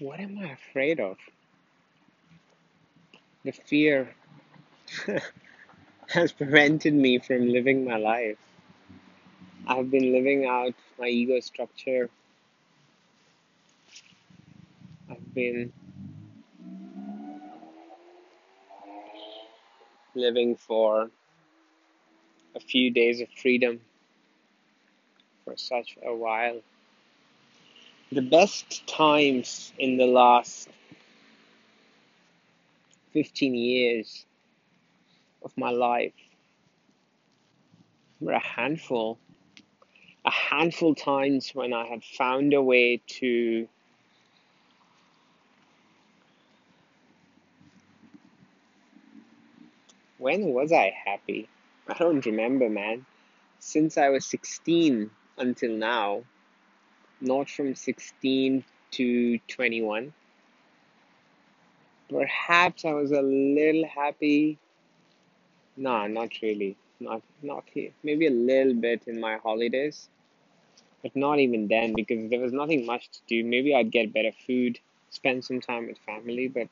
What am I afraid of? The fear has prevented me from living my life. I've been living out my ego structure. I've been living for a few days of freedom for such a while. The best times in the last 15 years of my life were a handful. A handful times when I have found a way to when was I happy? I don't remember, man. Since I was 16 until now, not from 16 to 21. Perhaps I was a little happy. Nah, not really. Not not here. Maybe a little bit in my holidays, but not even then because there was nothing much to do. Maybe I'd get better food, spend some time with family, but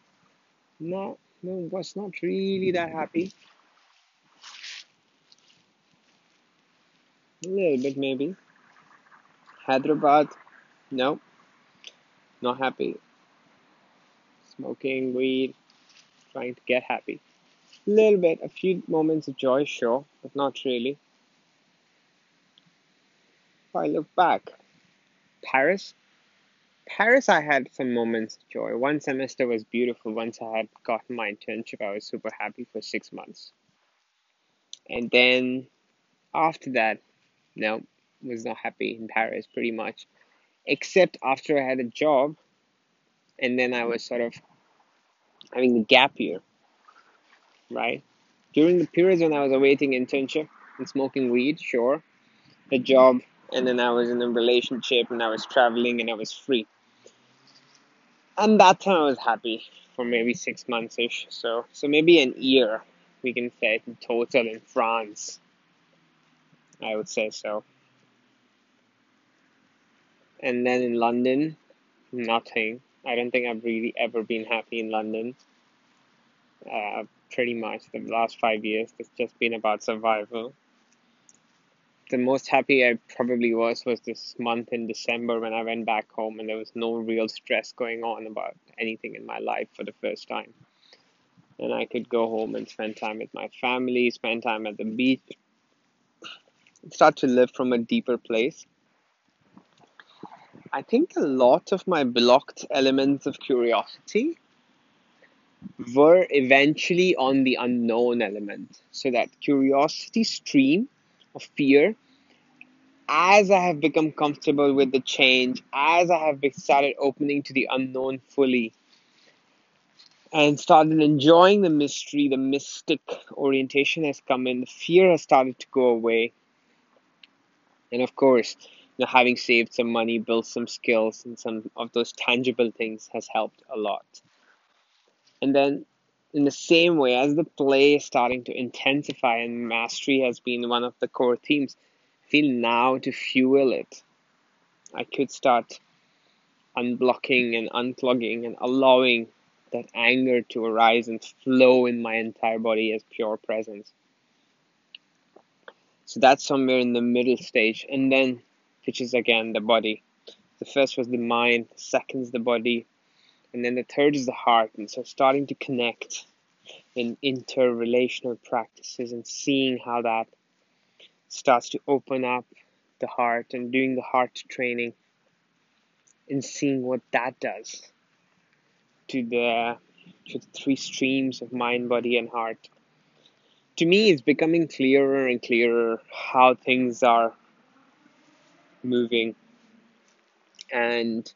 no, no, was not really that happy. A little bit maybe. Hyderabad, no, not happy. Smoking weed, trying to get happy. A little bit, a few moments of joy, sure, but not really. If I look back, Paris, Paris, I had some moments of joy. One semester was beautiful. Once I had gotten my internship, I was super happy for six months. And then after that, no, was not happy in Paris pretty much, except after I had a job, and then I was sort of having the gap year, right? During the periods when I was awaiting internship and smoking weed, sure, the job, and then I was in a relationship and I was traveling and I was free. And that time I was happy for maybe six months ish, so so maybe an year we can say in total in France. I would say so. And then in London, nothing. I don't think I've really ever been happy in London. Uh, pretty much the last five years, it's just been about survival. The most happy I probably was was this month in December when I went back home and there was no real stress going on about anything in my life for the first time. And I could go home and spend time with my family, spend time at the beach, start to live from a deeper place. I think a lot of my blocked elements of curiosity were eventually on the unknown element. So that curiosity stream of fear, as I have become comfortable with the change, as I have started opening to the unknown fully, and started enjoying the mystery, the mystic orientation has come in, the fear has started to go away. And of course, you know, having saved some money, built some skills, and some of those tangible things has helped a lot. And then, in the same way, as the play is starting to intensify and mastery has been one of the core themes, I feel now to fuel it, I could start unblocking and unplugging and allowing that anger to arise and flow in my entire body as pure presence. So that's somewhere in the middle stage. And then which is again the body. The first was the mind, the second is the body, and then the third is the heart. And so starting to connect in interrelational practices and seeing how that starts to open up the heart and doing the heart training and seeing what that does to the to the three streams of mind, body, and heart. To me, it's becoming clearer and clearer how things are moving. And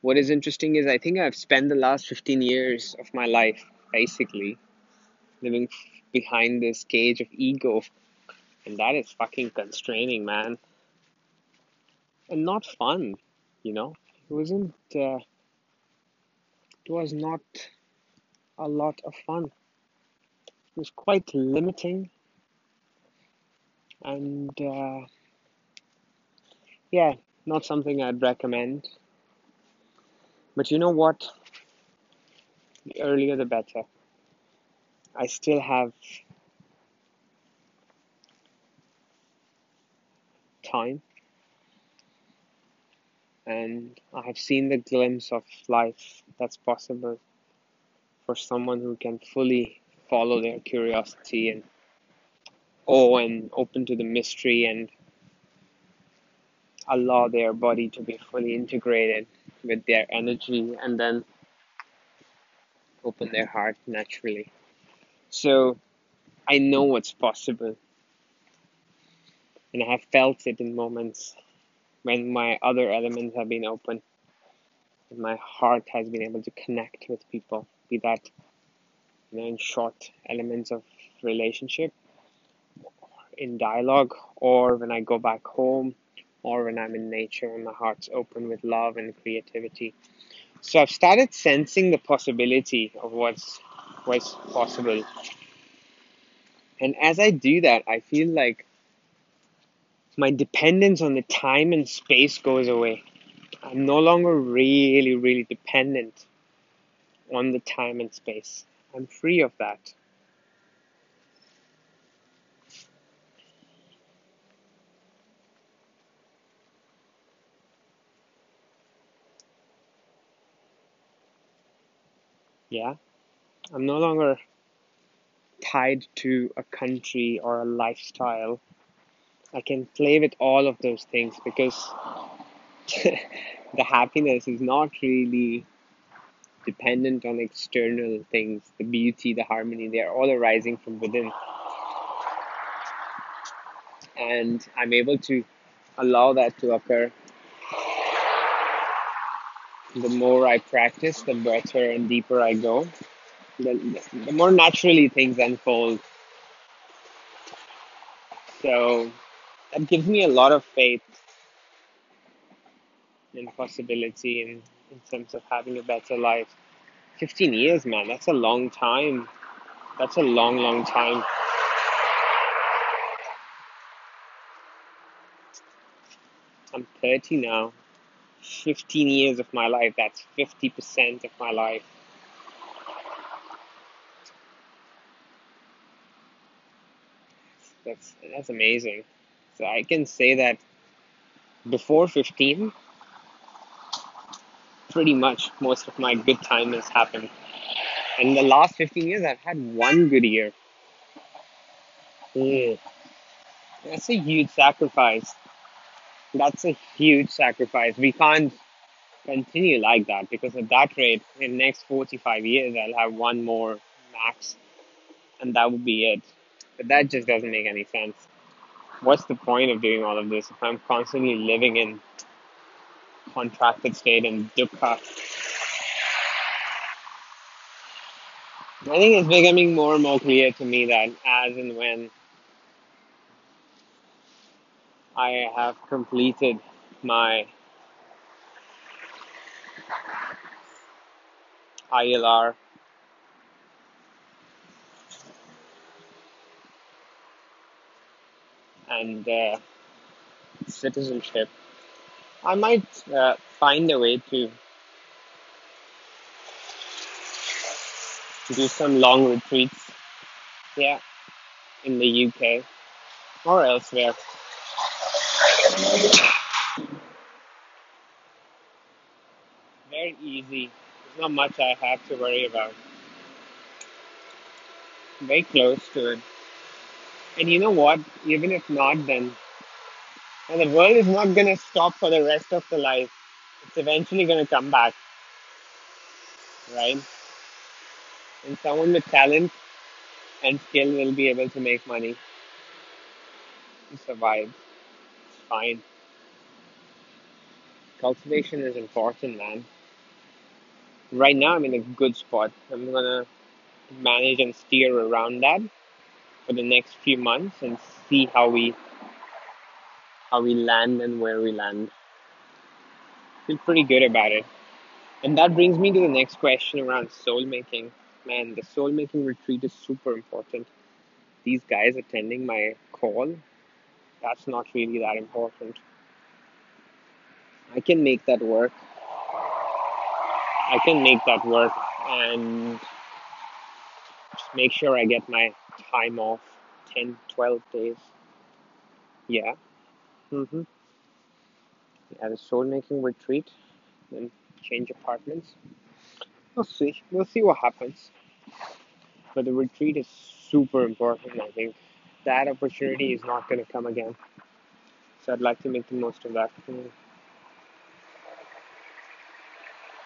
what is interesting is I think I've spent the last 15 years of my life basically living behind this cage of ego. And that is fucking constraining, man. And not fun, you know? It wasn't, uh, it was not a lot of fun. It was quite limiting. And, uh, yeah, not something I'd recommend. But you know what? The earlier the better. I still have time and I have seen the glimpse of life that's possible for someone who can fully follow their curiosity and oh and open to the mystery and allow their body to be fully integrated with their energy and then open their heart naturally. So I know what's possible. And I have felt it in moments when my other elements have been open. And my heart has been able to connect with people, be that you know, in short elements of relationship, in dialogue, or when I go back home, or when I'm in nature and my heart's open with love and creativity. So I've started sensing the possibility of what's what's possible. And as I do that, I feel like my dependence on the time and space goes away. I'm no longer really, really dependent on the time and space. I'm free of that. Yeah, I'm no longer tied to a country or a lifestyle. I can play with all of those things because the happiness is not really dependent on external things. The beauty, the harmony, they are all arising from within. And I'm able to allow that to occur the more I practice, the better and deeper I go. The, the more naturally things unfold. So that gives me a lot of faith and possibility in, in terms of having a better life. 15 years, man, that's a long time. That's a long, long time. I'm 30 now. 15 years of my life, that's 50% of my life. That's that's amazing. So I can say that before 15, pretty much most of my good time has happened. In the last 15 years, I've had one good year. Mm. That's a huge sacrifice. That's a huge sacrifice. We can't continue like that because at that rate, in the next 45 years, I'll have one more max, and that would be it. But that just doesn't make any sense. What's the point of doing all of this if I'm constantly living in contracted state and dukkha? I think it's becoming more and more clear to me that as and when I have completed my ILR and uh, citizenship. I might uh, find a way to do some long retreats, yeah, in the UK or elsewhere. Very easy. There's not much I have to worry about. Very close to it. And you know what? Even if not, then and the world is not gonna stop for the rest of the life. It's eventually gonna come back, right? And someone with talent and skill will be able to make money to survive. Fine. Cultivation is important, man. Right now, I'm in a good spot. I'm gonna manage and steer around that for the next few months and see how we how we land and where we land. Feel pretty good about it. And that brings me to the next question around soul making. Man, the soul making retreat is super important. These guys attending my call, that's not really that important. I can make that work. I can make that work and just make sure I get my time off 10, 12 days. Yeah. Mm-hmm. At a soul making retreat, then change apartments. We'll see. We'll see what happens. But the retreat is super important, I think. That opportunity is not going to come again. So I'd like to make the most of that.